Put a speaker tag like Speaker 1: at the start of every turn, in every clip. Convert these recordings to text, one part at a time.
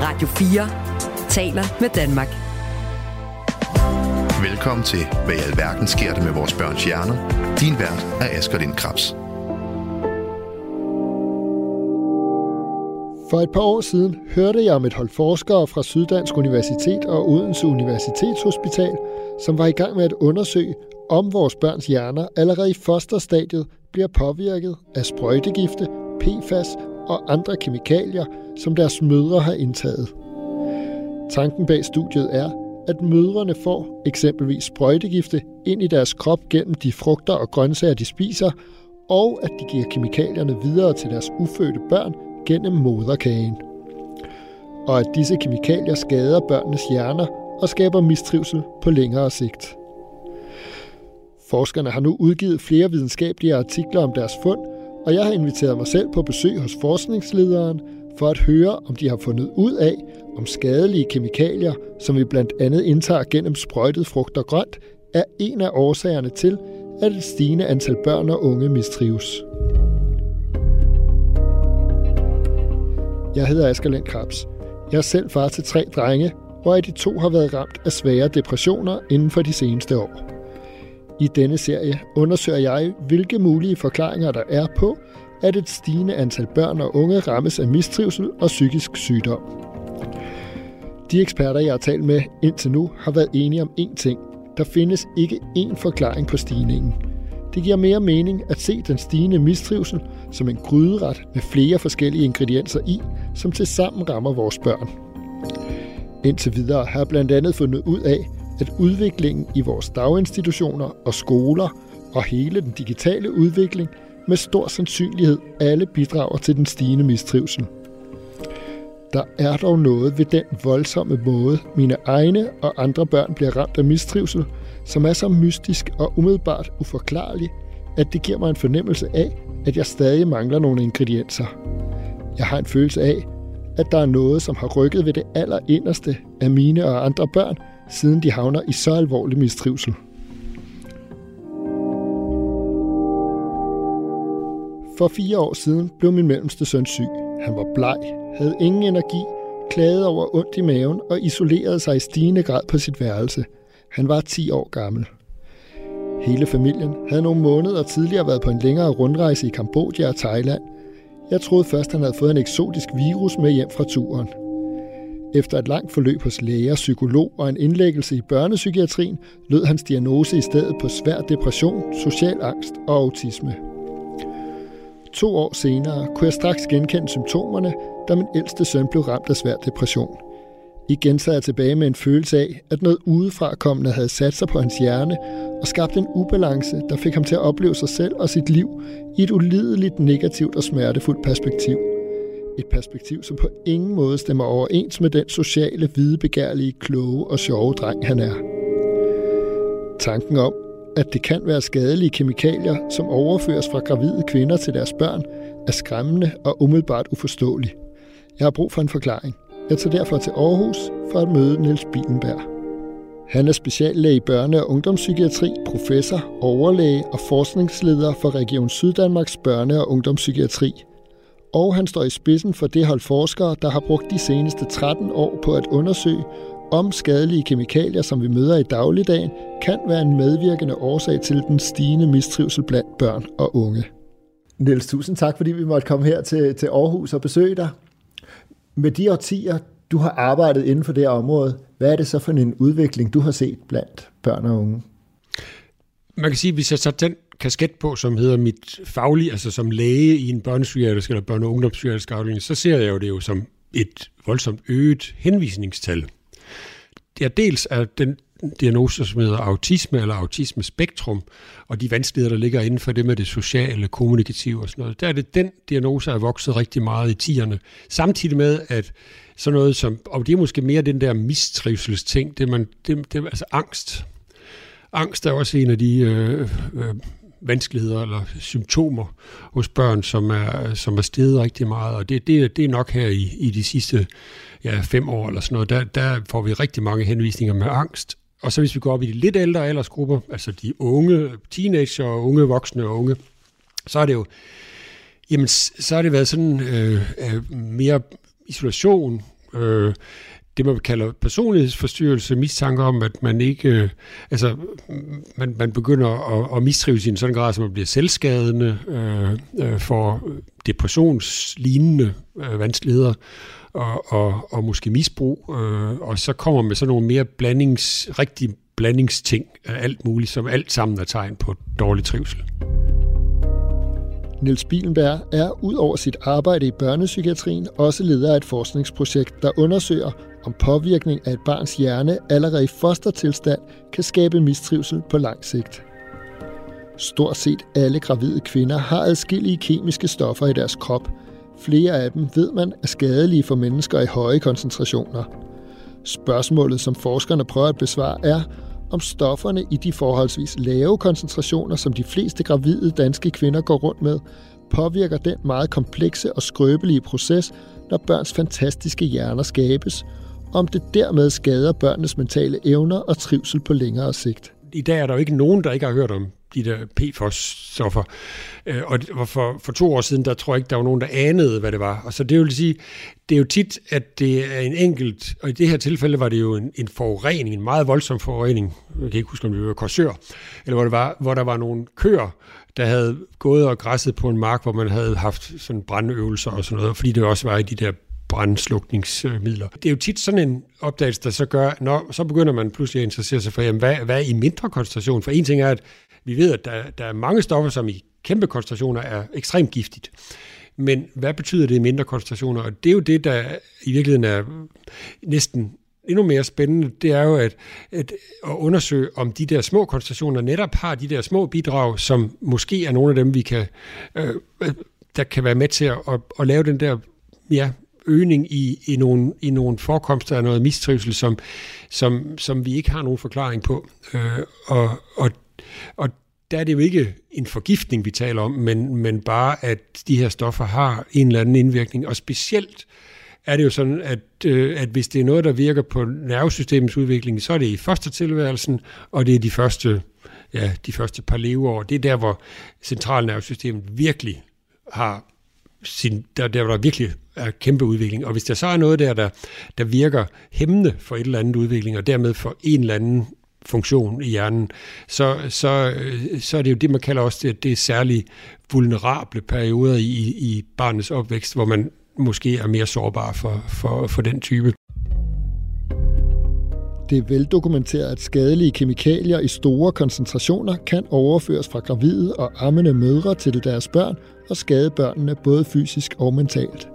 Speaker 1: Radio 4 taler med Danmark.
Speaker 2: Velkommen til, hvad i alverden sker der med vores børns hjerner? Din vært er Asger Lind Krabs.
Speaker 3: For et par år siden hørte jeg om et hold forskere fra Syddansk Universitet og Odense Universitetshospital, som var i gang med at undersøge, om vores børns hjerner allerede i fosterstadiet bliver påvirket af sprøjtegifte, PFAS og andre kemikalier, som deres mødre har indtaget. Tanken bag studiet er, at mødrene får eksempelvis sprøjtegifte ind i deres krop gennem de frugter og grøntsager, de spiser, og at de giver kemikalierne videre til deres ufødte børn gennem moderkagen. Og at disse kemikalier skader børnenes hjerner og skaber mistrivsel på længere sigt. Forskerne har nu udgivet flere videnskabelige artikler om deres fund, og jeg har inviteret mig selv på besøg hos forskningslederen for at høre, om de har fundet ud af, om skadelige kemikalier, som vi blandt andet indtager gennem sprøjtet frugt og grønt, er en af årsagerne til, at et stigende antal børn og unge mistrives. Jeg hedder Asger Lind Krabs. Jeg er selv far til tre drenge, hvor de to har været ramt af svære depressioner inden for de seneste år. I denne serie undersøger jeg, hvilke mulige forklaringer der er på, at et stigende antal børn og unge rammes af mistrivsel og psykisk sygdom. De eksperter, jeg har talt med indtil nu, har været enige om én ting. Der findes ikke én forklaring på stigningen. Det giver mere mening at se den stigende mistrivsel som en gryderet med flere forskellige ingredienser i, som tilsammen rammer vores børn. Indtil videre har jeg blandt andet fundet ud af, at udviklingen i vores daginstitutioner og skoler og hele den digitale udvikling med stor sandsynlighed alle bidrager til den stigende mistrivsel. Der er dog noget ved den voldsomme måde, mine egne og andre børn bliver ramt af mistrivsel, som er så mystisk og umiddelbart uforklarlig, at det giver mig en fornemmelse af, at jeg stadig mangler nogle ingredienser. Jeg har en følelse af, at der er noget, som har rykket ved det allerinderste af mine og andre børn, siden de havner i så alvorlig mistrivsel. For fire år siden blev min mellemste søn syg. Han var bleg, havde ingen energi, klagede over ondt i maven og isolerede sig i stigende grad på sit værelse. Han var 10 år gammel. Hele familien havde nogle måneder tidligere været på en længere rundrejse i Kambodja og Thailand. Jeg troede først, han havde fået en eksotisk virus med hjem fra turen. Efter et langt forløb hos læger, psykolog og en indlæggelse i børnepsykiatrien, lød hans diagnose i stedet på svær depression, social angst og autisme. To år senere kunne jeg straks genkende symptomerne, da min ældste søn blev ramt af svær depression. Igen sad jeg tilbage med en følelse af, at noget udefrakommende havde sat sig på hans hjerne og skabt en ubalance, der fik ham til at opleve sig selv og sit liv i et ulideligt negativt og smertefuldt perspektiv. Et perspektiv, som på ingen måde stemmer overens med den sociale, hvidebegærlige, kloge og sjove dreng, han er. Tanken om, at det kan være skadelige kemikalier, som overføres fra gravide kvinder til deres børn, er skræmmende og umiddelbart uforståelig. Jeg har brug for en forklaring. Jeg tager derfor til Aarhus for at møde Niels Bilenberg. Han er speciallæge i børne- og ungdomspsykiatri, professor, overlæge og forskningsleder for Region Syddanmarks børne- og ungdomspsykiatri. Og han står i spidsen for det hold forskere, der har brugt de seneste 13 år på at undersøge, om skadelige kemikalier, som vi møder i dagligdagen, kan være en medvirkende årsag til den stigende mistrivsel blandt børn og unge. Niels, tusind tak, fordi vi måtte komme her til, til Aarhus og besøge dig. Med de årtier, du har arbejdet inden for det her område, hvad er det så for en udvikling, du har set blandt børn og unge?
Speaker 4: Man kan sige, at hvis jeg tager den kasket på, som hedder mit faglige, altså som læge i en børnepsykiatrisk eller børne- og ungdomspsykiatrisk afdeling, så ser jeg jo det jo som et voldsomt øget henvisningstal. Det er dels er den diagnose, som hedder autisme eller autismespektrum, og de vanskeligheder, der ligger inden for det med det sociale, kommunikative og sådan noget. Der er det, den diagnose er vokset rigtig meget i tierne. Samtidig med, at sådan noget som, og det er måske mere den der mistrivselsting, det man, det, det, altså angst. Angst er også en af de øh, øh, vanskeligheder eller symptomer hos børn, som er, som er steget rigtig meget, og det, det, det er nok her i, i de sidste ja, fem år eller sådan noget, der, der får vi rigtig mange henvisninger med angst, og så hvis vi går op i de lidt ældre aldersgrupper, altså de unge teenager og unge voksne og unge, så er det jo, jamen så har det været sådan øh, øh mere isolation, øh, det, man kalder personlighedsforstyrrelse, mistanke om, at man ikke, øh, altså, man, man begynder at, at mistrives i en sådan grad, at man bliver selvskadende, øh, øh, for depressionslignende øh, vanskeligheder, og, og, og måske misbrug, øh, og så kommer med sådan nogle mere blandings, rigtig blandingsting af alt muligt, som alt sammen er tegn på dårlig trivsel.
Speaker 3: Niels Bilenberg er ud over sit arbejde i børnepsykiatrien også leder af et forskningsprojekt, der undersøger, om påvirkning af et barns hjerne allerede i fostertilstand kan skabe mistrivsel på lang sigt. Stort set alle gravide kvinder har adskillige kemiske stoffer i deres krop. Flere af dem ved man er skadelige for mennesker i høje koncentrationer. Spørgsmålet, som forskerne prøver at besvare, er, om stofferne i de forholdsvis lave koncentrationer, som de fleste gravide danske kvinder går rundt med, påvirker den meget komplekse og skrøbelige proces, når børns fantastiske hjerner skabes, om det dermed skader børnenes mentale evner og trivsel på længere sigt.
Speaker 4: I dag er der jo ikke nogen, der ikke har hørt om de der PFOS-stoffer. Øh, og for, for to år siden, der tror jeg ikke, der var nogen, der anede, hvad det var. Og så det vil sige, det er jo tit, at det er en enkelt, og i det her tilfælde var det jo en, en forurening, en meget voldsom forurening, jeg kan ikke huske, om det var korsør, eller hvor, det var, hvor der var nogle køer, der havde gået og græsset på en mark, hvor man havde haft sådan brandøvelser og sådan noget, fordi det også var i de der brandslukningsmidler. Det er jo tit sådan en opdagelse, der så gør, når så begynder man pludselig at interessere sig for, jamen, hvad, hvad er i mindre koncentration? For en ting er, at vi ved, at der, der er mange stoffer, som i kæmpe koncentrationer er ekstremt giftigt. Men hvad betyder det i mindre koncentrationer? Og det er jo det, der i virkeligheden er næsten endnu mere spændende, det er jo at, at, at undersøge, om de der små koncentrationer netop har de der små bidrag, som måske er nogle af dem, vi kan, øh, øh der kan være med til at, at, at lave den der ja, øgning i, i, nogle, i nogle forekomster af noget mistrivsel, som, som, som vi ikke har nogen forklaring på. Øh, og, og, og der er det jo ikke en forgiftning, vi taler om, men, men bare, at de her stoffer har en eller anden indvirkning, og specielt er det jo sådan, at, øh, at hvis det er noget, der virker på nervesystemets udvikling, så er det i første tilværelsen, og det er de første, ja, de første par leveår. Det er der, hvor centralnervesystemet virkelig har sin, der, der, der virkelig er kæmpe udvikling. Og hvis der så er noget der, der, der virker hæmmende for et eller andet udvikling, og dermed for en eller anden funktion i hjernen, så, så, øh, så er det jo det, man kalder også det, det er særlig vulnerable perioder i, i barnets opvækst, hvor man måske er mere sårbar for, for, for den type.
Speaker 3: Det er veldokumenteret, at skadelige kemikalier i store koncentrationer kan overføres fra gravide og ammende mødre til deres børn og skade børnene både fysisk og mentalt.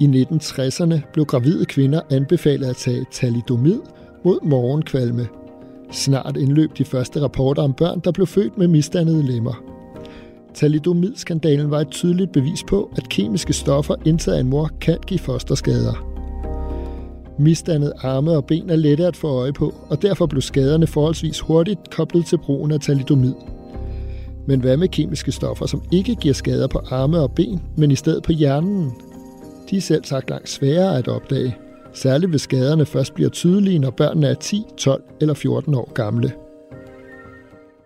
Speaker 3: I 1960'erne blev gravide kvinder anbefalet at tage talidomid mod morgenkvalme. Snart indløb de første rapporter om børn, der blev født med misdannede lemmer. Talidomidskandalen var et tydeligt bevis på, at kemiske stoffer indtaget af en mor kan give fosterskader. Misdannede arme og ben er lette at få øje på, og derfor blev skaderne forholdsvis hurtigt koblet til brugen af thalidomid. Men hvad med kemiske stoffer, som ikke giver skader på arme og ben, men i stedet på hjernen? De er selv sagt langt sværere at opdage. Særligt hvis skaderne først bliver tydelige, når børnene er 10, 12 eller 14 år gamle.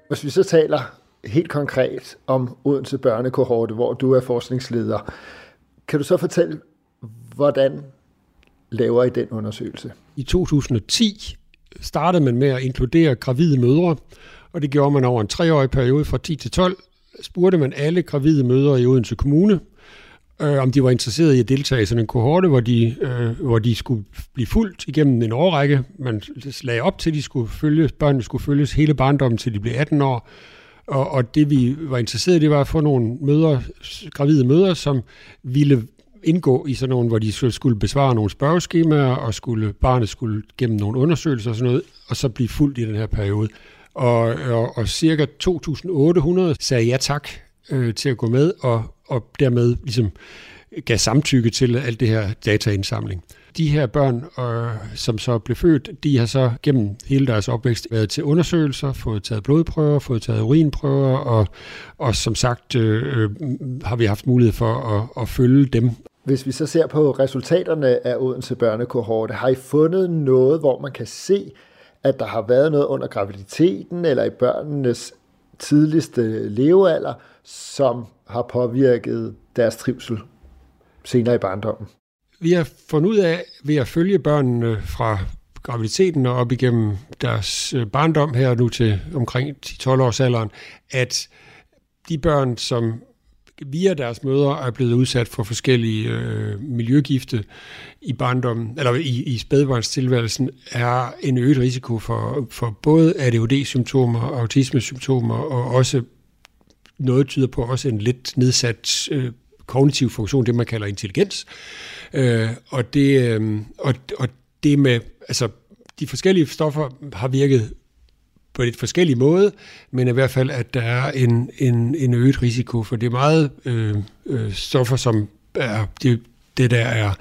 Speaker 3: Hvis vi så taler helt konkret om Odense Børnekohorte, hvor du er forskningsleder, kan du så fortælle, hvordan laver I den undersøgelse?
Speaker 4: I 2010 startede man med at inkludere gravide mødre, og det gjorde man over en treårig periode fra 10 til 12. Spurgte man alle gravide mødre i Odense Kommune, øh, om de var interesserede i at deltage i sådan en kohorte, hvor de, øh, hvor de skulle blive fuldt igennem en årrække. Man lagde op til, at de skulle følges, børnene skulle følges hele barndommen, til de blev 18 år. Og, og det vi var interesseret i, det var at få nogle møder, gravide møder, som ville indgå i sådan nogle, hvor de skulle besvare nogle spørgeskemaer, og skulle, barnet skulle gennem nogle undersøgelser og sådan noget, og så blive fuldt i den her periode. Og, og, og cirka 2.800 sagde ja tak øh, til at gå med, og, og dermed ligesom gav samtykke til alt det her dataindsamling. De her børn, øh, som så blev født, de har så gennem hele deres opvækst været til undersøgelser, fået taget blodprøver, fået taget urinprøver, og, og som sagt øh, øh, har vi haft mulighed for at, at følge dem.
Speaker 3: Hvis vi så ser på resultaterne af Odense Børnekohorte, har I fundet noget, hvor man kan se, at der har været noget under graviditeten eller i børnenes tidligste levealder, som har påvirket deres trivsel senere i barndommen?
Speaker 4: vi har fundet ud af ved at følge børnene fra graviditeten og op igennem deres øh, barndom her nu til omkring 10-12 års alderen, at de børn, som via deres mødre er blevet udsat for forskellige øh, miljøgifte i barndommen, eller i, i spædbarnstilværelsen, er en øget risiko for, for både ADHD-symptomer, autismesymptomer og også noget tyder på også en lidt nedsat øh, kognitiv funktion, det man kalder intelligens. Øh, og, det, øh, og, og det med, altså de forskellige stoffer har virket på lidt forskellig måde, men i hvert fald, at der er en, en, en øget risiko, for det er meget øh, øh, stoffer, som er, det, det der er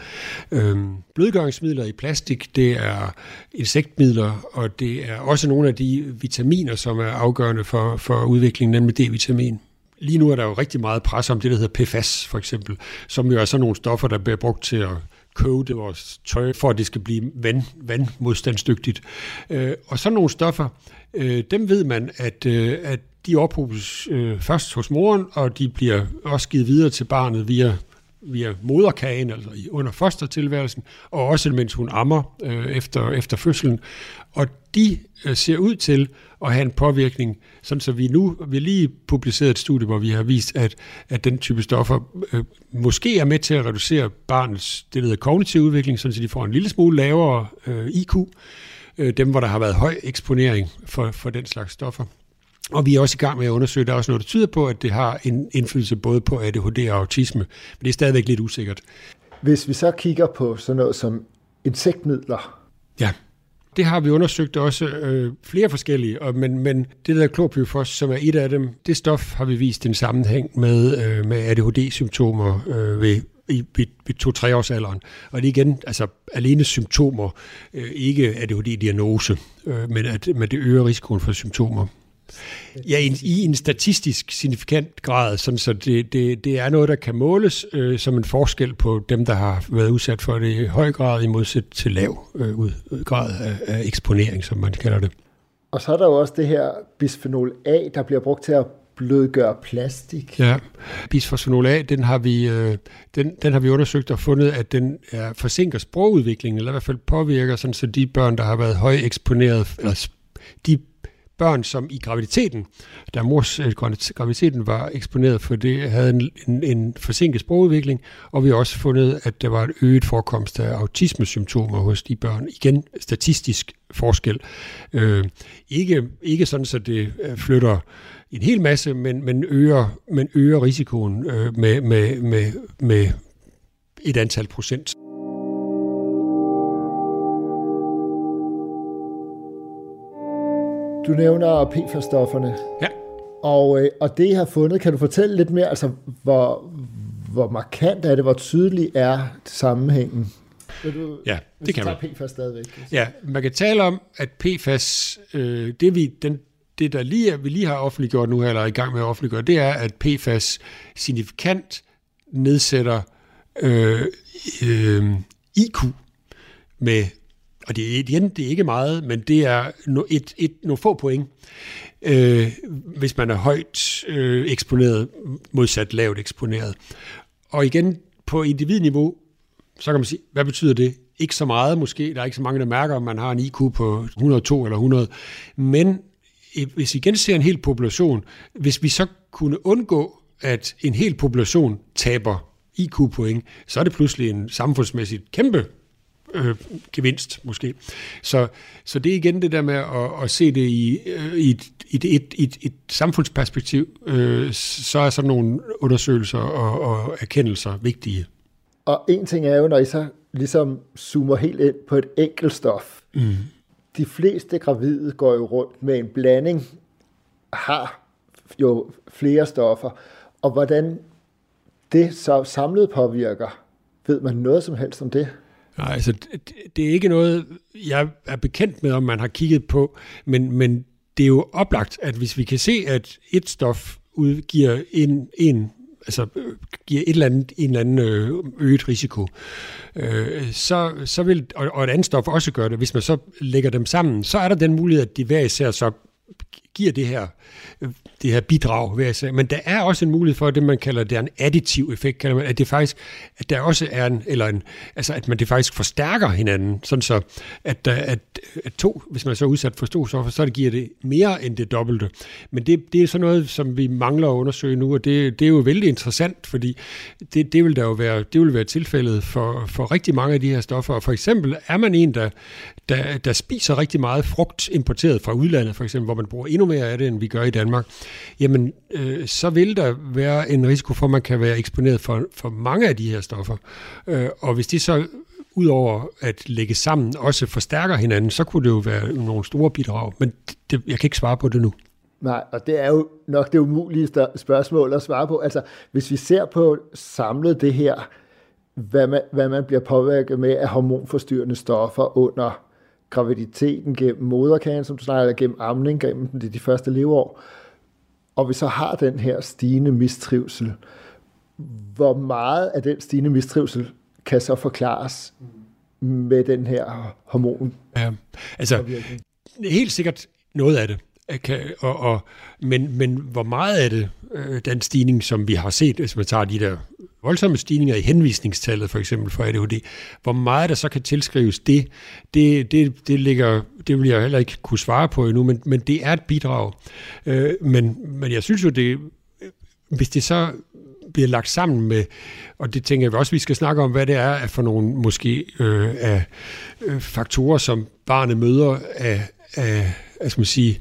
Speaker 4: øh, blødgøringsmidler i plastik, det er insektmidler, og det er også nogle af de vitaminer, som er afgørende for, for udviklingen, nemlig D-vitamin. Lige nu er der jo rigtig meget pres om det, der hedder PFAS for eksempel, som jo er sådan nogle stoffer, der bliver brugt til at det vores tøj, for at det skal blive vand, vandmodstandsdygtigt. Øh, og sådan nogle stoffer, øh, dem ved man, at, øh, at de ophobes øh, først hos moren, og de bliver også givet videre til barnet via via moderkagen, altså under fostertilværelsen, og også mens hun ammer øh, efter, efter fødslen. Og de øh, ser ud til at have en påvirkning, sådan så vi nu, vi har lige publiceret et studie, hvor vi har vist, at, at den type stoffer øh, måske er med til at reducere barnets, det hedder kognitiv udvikling, sådan så de får en lille smule lavere øh, IQ, øh, dem hvor der har været høj eksponering for, for den slags stoffer. Og vi er også i gang med at undersøge, der er også noget, der tyder på, at det har en indflydelse både på ADHD og autisme, men det er stadigvæk lidt usikkert.
Speaker 3: Hvis vi så kigger på sådan noget som insektmidler.
Speaker 4: Ja, det har vi undersøgt også øh, flere forskellige, og, men, men det der klorpyrifos, som er et af dem, det stof har vi vist en sammenhæng med, øh, med ADHD-symptomer øh, ved i, i, i to-tre års alderen. Og det er igen, altså alene symptomer, øh, ikke ADHD-diagnose, øh, men, at, men det øger risikoen for symptomer. Ja, i, i en statistisk signifikant grad, sådan så det, det, det er noget, der kan måles øh, som en forskel på dem, der har været udsat for det i høj grad i modsæt til lav øh, grad af, af eksponering, som man kalder det.
Speaker 3: Og så er der jo også det her bisphenol A, der bliver brugt til at blødgør plastik.
Speaker 4: Ja, bisfosfonol A, den har vi, øh, den, den har vi undersøgt og fundet, at den er, forsinker sprogudviklingen, eller i hvert fald påvirker, sådan så de børn, der har været høj eksponeret, eller de børn, som i graviditeten, da mors øh, graviditeten var eksponeret for det, havde en, en, en forsinket sprogudvikling, og vi har også fundet, at der var et øget forekomst af autismesymptomer hos de børn. Igen statistisk forskel. Øh, ikke, ikke sådan, så det øh, flytter en hel masse, men, men, øger, men øger risikoen øh, med, med, med, med et antal procent.
Speaker 3: Du nævner PFAS-stofferne.
Speaker 4: Ja.
Speaker 3: Og, øh, og det, I har fundet, kan du fortælle lidt mere, altså hvor, hvor markant er det, hvor tydelig er sammenhængen?
Speaker 4: Du, ja, det kan man.
Speaker 3: PFAS stadigvæk.
Speaker 4: Ja, man kan tale om, at PFAS, øh, det, vi, den, det der lige er, vi lige har offentliggjort nu, eller er i gang med at offentliggøre, det er, at PFAS signifikant nedsætter øh, øh, IQ med og det, igen, det er ikke meget, men det er no, et, et, nogle få point, øh, hvis man er højt øh, eksponeret, modsat lavt eksponeret. Og igen, på individniveau, så kan man sige, hvad betyder det? Ikke så meget måske, der er ikke så mange, der mærker, om man har en IQ på 102 eller 100, men hvis vi igen ser en hel population, hvis vi så kunne undgå, at en hel population taber IQ-point, så er det pludselig en samfundsmæssigt kæmpe øh, gevinst måske. Så, så det er igen det der med at, at se det i, øh, i, et, et, et, et, et samfundsperspektiv, øh, så er sådan nogle undersøgelser og, og erkendelser vigtige.
Speaker 3: Og en ting er jo, når I så ligesom zoomer helt ind på et enkelt stof. Mm. De fleste gravide går jo rundt med en blanding, har jo flere stoffer, og hvordan det så samlet påvirker, ved man noget som helst om det?
Speaker 4: Nej, altså det er ikke noget, jeg er bekendt med, om man har kigget på, men, men det er jo oplagt, at hvis vi kan se, at et stof udgiver en, en altså giver et eller andet, en eller anden øh, øget risiko, øh, så, så vil, og, og et andet stof også gøre det, hvis man så lægger dem sammen, så er der den mulighed, at de hver især så giver det her, det her bidrag, vil jeg sige. Men der er også en mulighed for det, man kalder det er en additiv effekt, kalder man, at det faktisk, at der også er en, eller en, altså at man det faktisk forstærker hinanden, sådan så, at, at, at to, hvis man er så udsat for stoffer, så det giver det mere end det dobbelte. Men det, det er sådan noget, som vi mangler at undersøge nu, og det, det er jo vældig interessant, fordi det, det vil der jo være, det vil være tilfældet for, for rigtig mange af de her stoffer. Og for eksempel er man en, der, der, der spiser rigtig meget frugt importeret fra udlandet, for eksempel, hvor man bruger endnu mere af det, end vi gør i Danmark, jamen øh, så vil der være en risiko for, at man kan være eksponeret for, for mange af de her stoffer. Øh, og hvis de så udover at lægge sammen, også forstærker hinanden, så kunne det jo være nogle store bidrag. Men det, jeg kan ikke svare på det nu.
Speaker 3: Nej, og det er jo nok det umulige spørgsmål at svare på. Altså, hvis vi ser på samlet det her, hvad man, hvad man bliver påvirket med af hormonforstyrrende stoffer under graviditeten gennem moderkagen, som du snakker, eller gennem amning, gennem de, de første leveår, og vi så har den her stigende mistrivsel, hvor meget af den stigende mistrivsel kan så forklares med den her hormon?
Speaker 4: Ja, altså helt sikkert noget af det. Kan, og, og, men, men hvor meget af det, øh, den stigning, som vi har set, hvis man tager de der voldsomme stigninger i henvisningstallet, for eksempel for ADHD, hvor meget der så kan tilskrives det, det, det, det, ligger, det vil jeg heller ikke kunne svare på endnu, men, men det er et bidrag. Øh, men, men jeg synes jo, det, hvis det så bliver lagt sammen med, og det tænker jeg også, vi skal snakke om, hvad det er for nogle måske øh, af øh, faktorer, som barnet møder af, af skal man sige,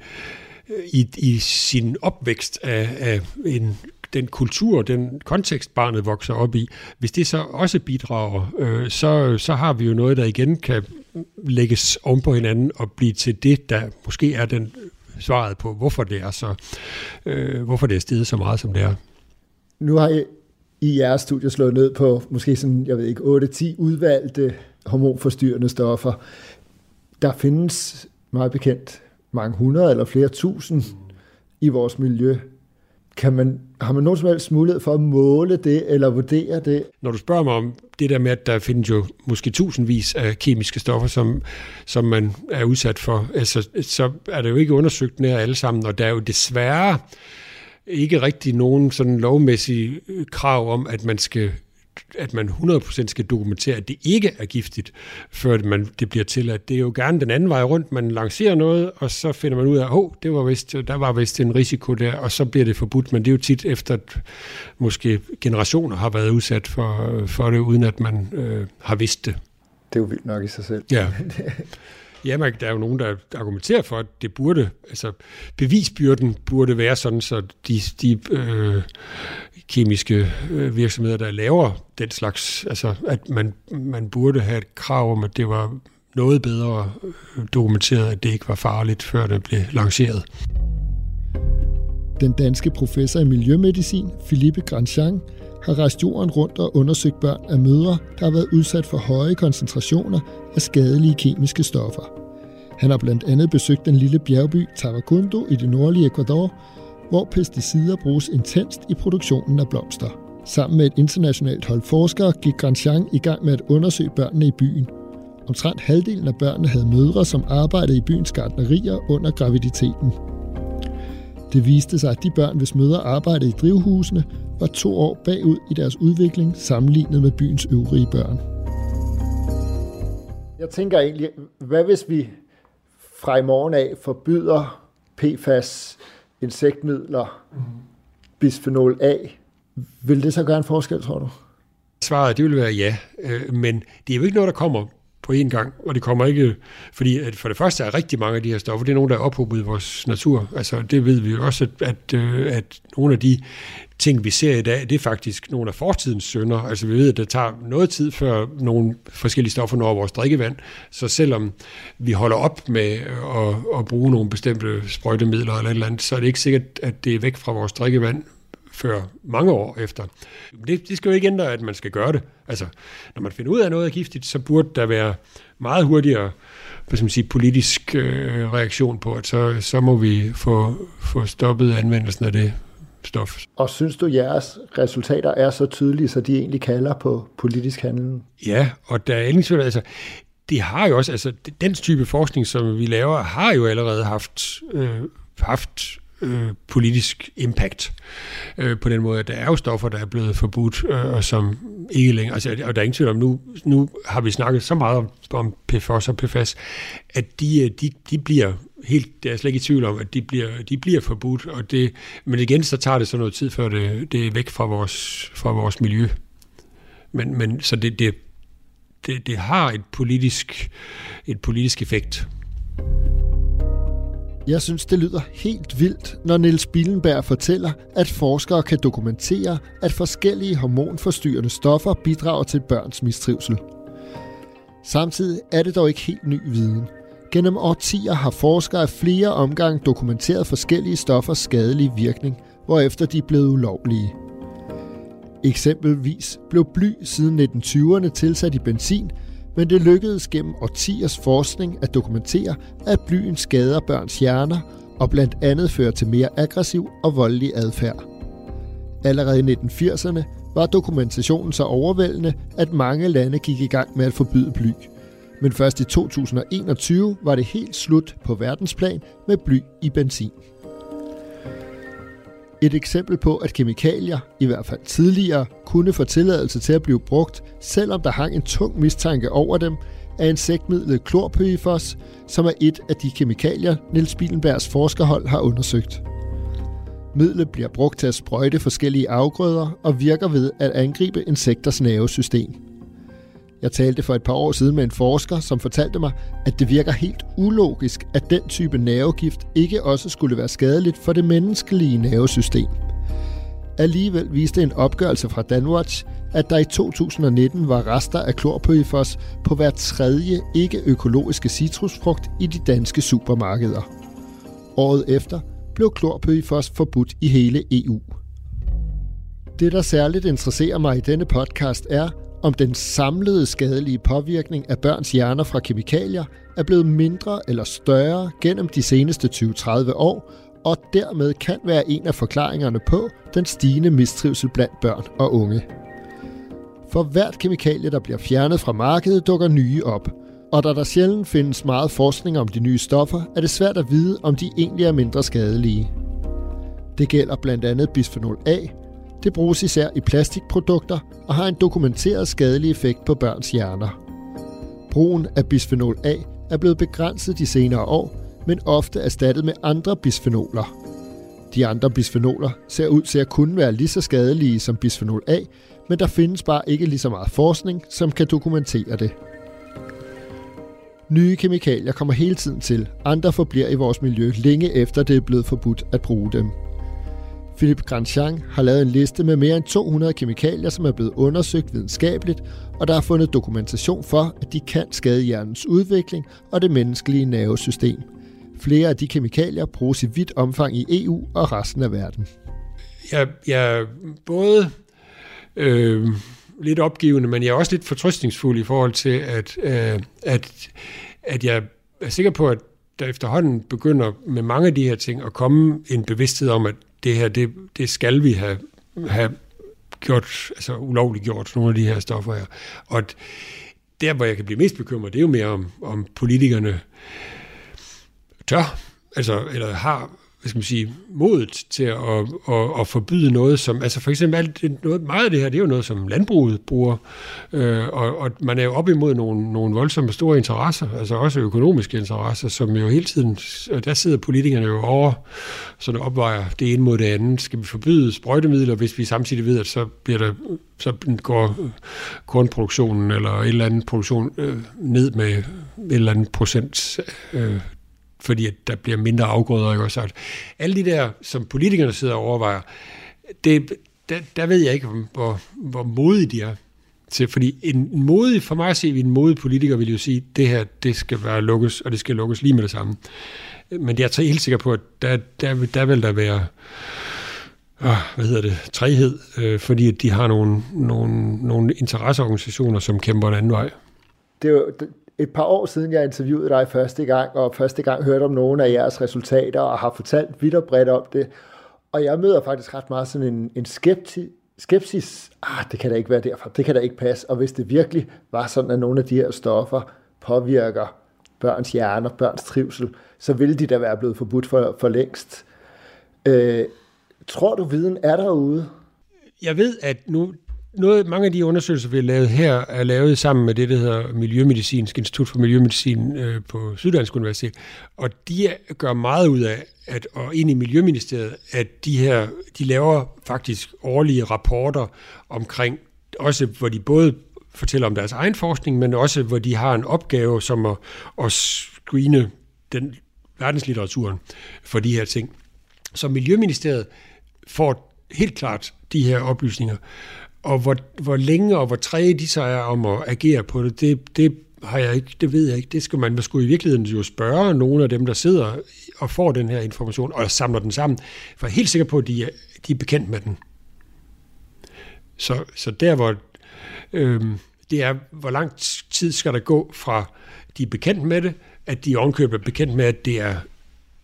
Speaker 4: øh, i, i sin opvækst af, af en den kultur, den kontekst, barnet vokser op i, hvis det så også bidrager, øh, så, så har vi jo noget, der igen kan lægges om på hinanden og blive til det, der måske er den øh, svaret på, hvorfor det er så, øh, hvorfor det er steget så meget, som det er.
Speaker 3: Nu har I i jeres studie slået ned på måske sådan, jeg ved ikke, 8-10 udvalgte hormonforstyrrende stoffer. Der findes meget bekendt mange hundrede eller flere tusind i vores miljø. Kan man, har man nogen som helst mulighed for at måle det eller vurdere det?
Speaker 4: Når du spørger mig om det der med, at der findes jo måske tusindvis af kemiske stoffer, som, som man er udsat for, altså, så er det jo ikke undersøgt nær alle sammen, og der er jo desværre ikke rigtig nogen sådan lovmæssige krav om, at man skal at man 100% skal dokumentere, at det ikke er giftigt, før man, det bliver tilladt. Det er jo gerne den anden vej rundt. Man lancerer noget, og så finder man ud af, at oh, det var vist, der var vist en risiko der, og så bliver det forbudt. Men det er jo tit efter, at måske generationer har været udsat for, for det, uden at man øh, har vidst det.
Speaker 3: Det er jo vildt nok i sig selv.
Speaker 4: Ja. Ja, man, der er jo nogen, der argumenterer for, at det burde, altså bevisbyrden burde være sådan, så de, de øh, kemiske øh, virksomheder, der laver den slags, altså at man, man burde have et krav om, at det var noget bedre øh, dokumenteret, at det ikke var farligt, før det blev lanceret.
Speaker 3: Den danske professor i miljømedicin, Philippe Grandjean, har rejst jorden rundt og undersøgt børn af mødre, der har været udsat for høje koncentrationer af skadelige kemiske stoffer. Han har blandt andet besøgt den lille bjergby Tabacundo i det nordlige Ecuador, hvor pesticider bruges intenst i produktionen af blomster. Sammen med et internationalt hold forskere gik Grandjean i gang med at undersøge børnene i byen. Omtrent halvdelen af børnene havde mødre, som arbejdede i byens gardnerier under graviditeten. Det viste sig, at de børn, hvis mødre arbejdede i drivhusene, var to år bagud i deres udvikling sammenlignet med byens øvrige børn. Jeg tænker egentlig, hvad hvis vi fra i morgen af forbyder PFAS, insektmidler, mm. bisphenol A? Vil det så gøre en forskel, tror du?
Speaker 4: Svaret, det vil være ja, øh, men det er jo ikke noget, der kommer på én gang, og det kommer ikke, fordi at for det første er rigtig mange af de her stoffer, det er nogen, der er ophobet i vores natur. Altså det ved vi jo også, at, at, øh, at nogle af de ting, vi ser i dag, det er faktisk nogle af fortidens sønder. Altså vi ved, at det tager noget tid før nogle forskellige stoffer når vores drikkevand, så selvom vi holder op med øh, at, at bruge nogle bestemte sprøjtemidler eller et eller andet, så er det ikke sikkert, at det er væk fra vores drikkevand før mange år efter. Det, det skal jo ikke ændre, at man skal gøre det. Altså, når man finder ud af noget er giftigt, så burde der være meget hurtigere hvad skal man sige, politisk øh, reaktion på, at så, så må vi få, få stoppet anvendelsen af det stof.
Speaker 3: Og synes du, jeres resultater er så tydelige, så de egentlig kalder på politisk handling?
Speaker 4: Ja, og der er ingen altså, det har jo også, altså den type forskning, som vi laver, har jo allerede haft øh, haft øh, politisk impact øh, på den måde, at der er jo stoffer, der er blevet forbudt, øh, og som ikke længere, altså, og der er ingen tvivl om, nu, nu har vi snakket så meget om, om PFOS og PFAS, at de, øh, de, de bliver helt, jeg er slet ikke i tvivl om, at de bliver, de bliver forbudt, og det, men igen, så tager det så noget tid, før det, det er væk fra vores, fra vores miljø. Men, men så det, det, det, det har et politisk, et politisk effekt.
Speaker 3: Jeg synes, det lyder helt vildt, når Niels Billenberg fortæller, at forskere kan dokumentere, at forskellige hormonforstyrrende stoffer bidrager til børns mistrivsel. Samtidig er det dog ikke helt ny viden. Gennem årtier har forskere af flere omgange dokumenteret forskellige stoffers skadelige virkning, hvorefter de er blevet ulovlige. Eksempelvis blev bly siden 1920'erne tilsat i benzin, men det lykkedes gennem årtiers forskning at dokumentere, at blyen skader børns hjerner og blandt andet fører til mere aggressiv og voldelig adfærd. Allerede i 1980'erne var dokumentationen så overvældende, at mange lande gik i gang med at forbyde bly. Men først i 2021 var det helt slut på verdensplan med bly i benzin. Et eksempel på, at kemikalier, i hvert fald tidligere, kunne få tilladelse til at blive brugt, selvom der hang en tung mistanke over dem, er insektmidlet klorpyrifos, som er et af de kemikalier, Niels Bilenbergs forskerhold har undersøgt. Midlet bliver brugt til at sprøjte forskellige afgrøder og virker ved at angribe insekters nervesystem. Jeg talte for et par år siden med en forsker, som fortalte mig, at det virker helt ulogisk, at den type nervegift ikke også skulle være skadeligt for det menneskelige nervesystem. Alligevel viste en opgørelse fra Danwatch, at der i 2019 var rester af klorpyrifos på hver tredje ikke-økologiske citrusfrugt i de danske supermarkeder. Året efter blev klorpyrifos forbudt i hele EU. Det, der særligt interesserer mig i denne podcast, er, om den samlede skadelige påvirkning af børns hjerner fra kemikalier er blevet mindre eller større gennem de seneste 20-30 år, og dermed kan være en af forklaringerne på den stigende mistrivsel blandt børn og unge. For hvert kemikalie, der bliver fjernet fra markedet, dukker nye op, og da der sjældent findes meget forskning om de nye stoffer, er det svært at vide, om de egentlig er mindre skadelige. Det gælder blandt andet bisphenol A, det bruges især i plastikprodukter og har en dokumenteret skadelig effekt på børns hjerner. Brugen af bisphenol A er blevet begrænset de senere år, men ofte erstattet med andre bisfenoler. De andre bisfenoler ser ud til at kunne være lige så skadelige som bisphenol A, men der findes bare ikke lige så meget forskning, som kan dokumentere det. Nye kemikalier kommer hele tiden til. Andre forbliver i vores miljø længe efter det er blevet forbudt at bruge dem. Philip Grandjean har lavet en liste med mere end 200 kemikalier, som er blevet undersøgt videnskabeligt, og der er fundet dokumentation for, at de kan skade hjernens udvikling og det menneskelige nervesystem. Flere af de kemikalier bruges i vidt omfang i EU og resten af verden.
Speaker 4: Jeg, jeg er både øh, lidt opgivende, men jeg er også lidt fortrystningsfuld i forhold til, at, øh, at, at jeg er sikker på, at der efterhånden begynder med mange af de her ting at komme en bevidsthed om, at det her, det, det skal vi have, have gjort, altså ulovligt gjort, nogle af de her stoffer her. Og der, hvor jeg kan blive mest bekymret, det er jo mere om, om politikerne tør, altså, eller har hvad skal man sige, modet til at, at, at forbyde noget, som, altså for eksempel alt, noget, meget af det her, det er jo noget, som landbruget bruger, øh, og, og man er jo op imod nogle, nogle voldsomme store interesser, altså også økonomiske interesser, som jo hele tiden, der sidder politikerne jo over, så der opvejer det ene mod det andet. Skal vi forbyde sprøjtemidler, hvis vi samtidig ved, at så bliver der så går kornproduktionen eller et eller andet produktion øh, ned med et eller andet procent øh, fordi at der bliver mindre afgrøder. Ikke? Så alle de der, som politikerne sidder og overvejer, det, der, der ved jeg ikke, hvor, hvor modige de er. Til, fordi en modig, for mig at se, en modig politiker vil jo sige, at det her, det skal være lukkes, og det skal lukkes lige med det samme. Men jeg er helt sikker på, at der, der, der vil der være øh, hvad hedder det, træhed, øh, fordi de har nogle, nogle, nogle interesseorganisationer, som kæmper en anden vej.
Speaker 3: Det er jo, et par år siden, jeg interviewede dig første gang, og første gang hørte om nogle af jeres resultater, og har fortalt vidt og bredt om det. Og jeg møder faktisk ret meget sådan en, en skepti, skepsis. Ah, det kan da ikke være derfor. Det kan da ikke passe. Og hvis det virkelig var sådan, at nogle af de her stoffer påvirker børns hjerner, børns trivsel, så ville de da være blevet forbudt for, for længst. Øh, tror du, viden er derude?
Speaker 4: Jeg ved, at nu, noget, mange af de undersøgelser, vi har lavet her, er lavet sammen med det, der hedder Miljømedicinsk Institut for Miljømedicin øh, på Syddansk Universitet. Og de gør meget ud af, at, og ind i Miljøministeriet, at de her, de laver faktisk årlige rapporter omkring, også hvor de både fortæller om deres egen forskning, men også hvor de har en opgave som at, at screene den verdenslitteraturen for de her ting. Så Miljøministeriet får helt klart de her oplysninger. Og hvor, hvor længe og hvor træge de så er om at agere på det, det, det har jeg ikke, det ved jeg ikke. Det skal man, man skulle i virkeligheden jo spørge nogle af dem, der sidder og får den her information, og samler den sammen, for jeg er helt sikker på, at de er, de er bekendt med den. Så, så der, hvor øh, det er, hvor lang tid skal der gå fra, de er bekendt med det, at de ovenkøbet er bekendt med, at det er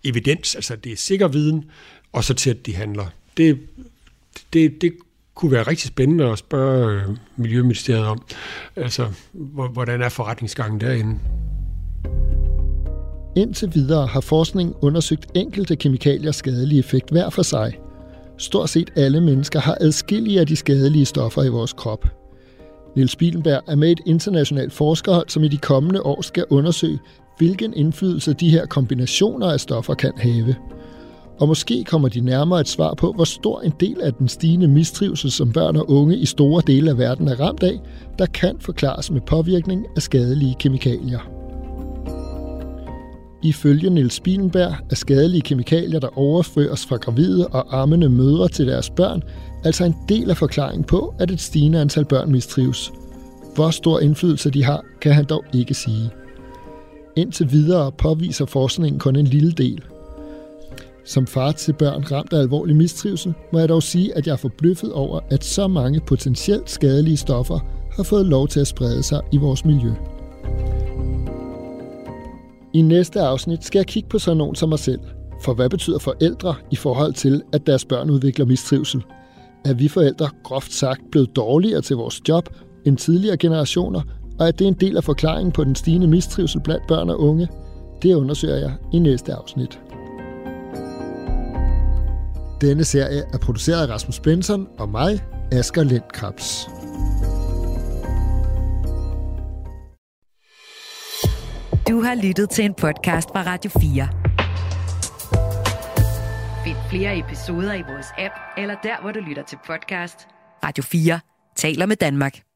Speaker 4: evidens, altså det er sikker viden, og så til, at de handler. Det, det, det kunne være rigtig spændende at spørge øh, Miljøministeriet om, altså hvordan er forretningsgangen derinde.
Speaker 3: Indtil videre har forskning undersøgt enkelte kemikaliers skadelige effekt hver for sig. Stort set alle mennesker har adskillige af de skadelige stoffer i vores krop. Niels Bilenberg er med et internationalt forskerhold, som i de kommende år skal undersøge, hvilken indflydelse de her kombinationer af stoffer kan have – og måske kommer de nærmere et svar på, hvor stor en del af den stigende mistrivsel, som børn og unge i store dele af verden er ramt af, der kan forklares med påvirkning af skadelige kemikalier. Ifølge Niels Spielenberg er skadelige kemikalier, der overføres fra gravide og ammende mødre til deres børn, altså en del af forklaringen på, at et stigende antal børn mistrives. Hvor stor indflydelse de har, kan han dog ikke sige. Indtil videre påviser forskningen kun en lille del – som far til børn ramt af alvorlig mistrivsel, må jeg dog sige, at jeg er forbløffet over, at så mange potentielt skadelige stoffer har fået lov til at sprede sig i vores miljø. I næste afsnit skal jeg kigge på sådan nogen som mig selv. For hvad betyder forældre i forhold til, at deres børn udvikler mistrivsel? Er vi forældre groft sagt blevet dårligere til vores job end tidligere generationer, og at det er en del af forklaringen på den stigende mistrivsel blandt børn og unge? Det undersøger jeg i næste afsnit. Denne serie er produceret af Rasmus Benson og mig, Asger Lindkrabs.
Speaker 1: Du har lyttet til en podcast fra Radio 4. Find flere episoder i vores app, eller der, hvor du lytter til podcast. Radio 4 taler med Danmark.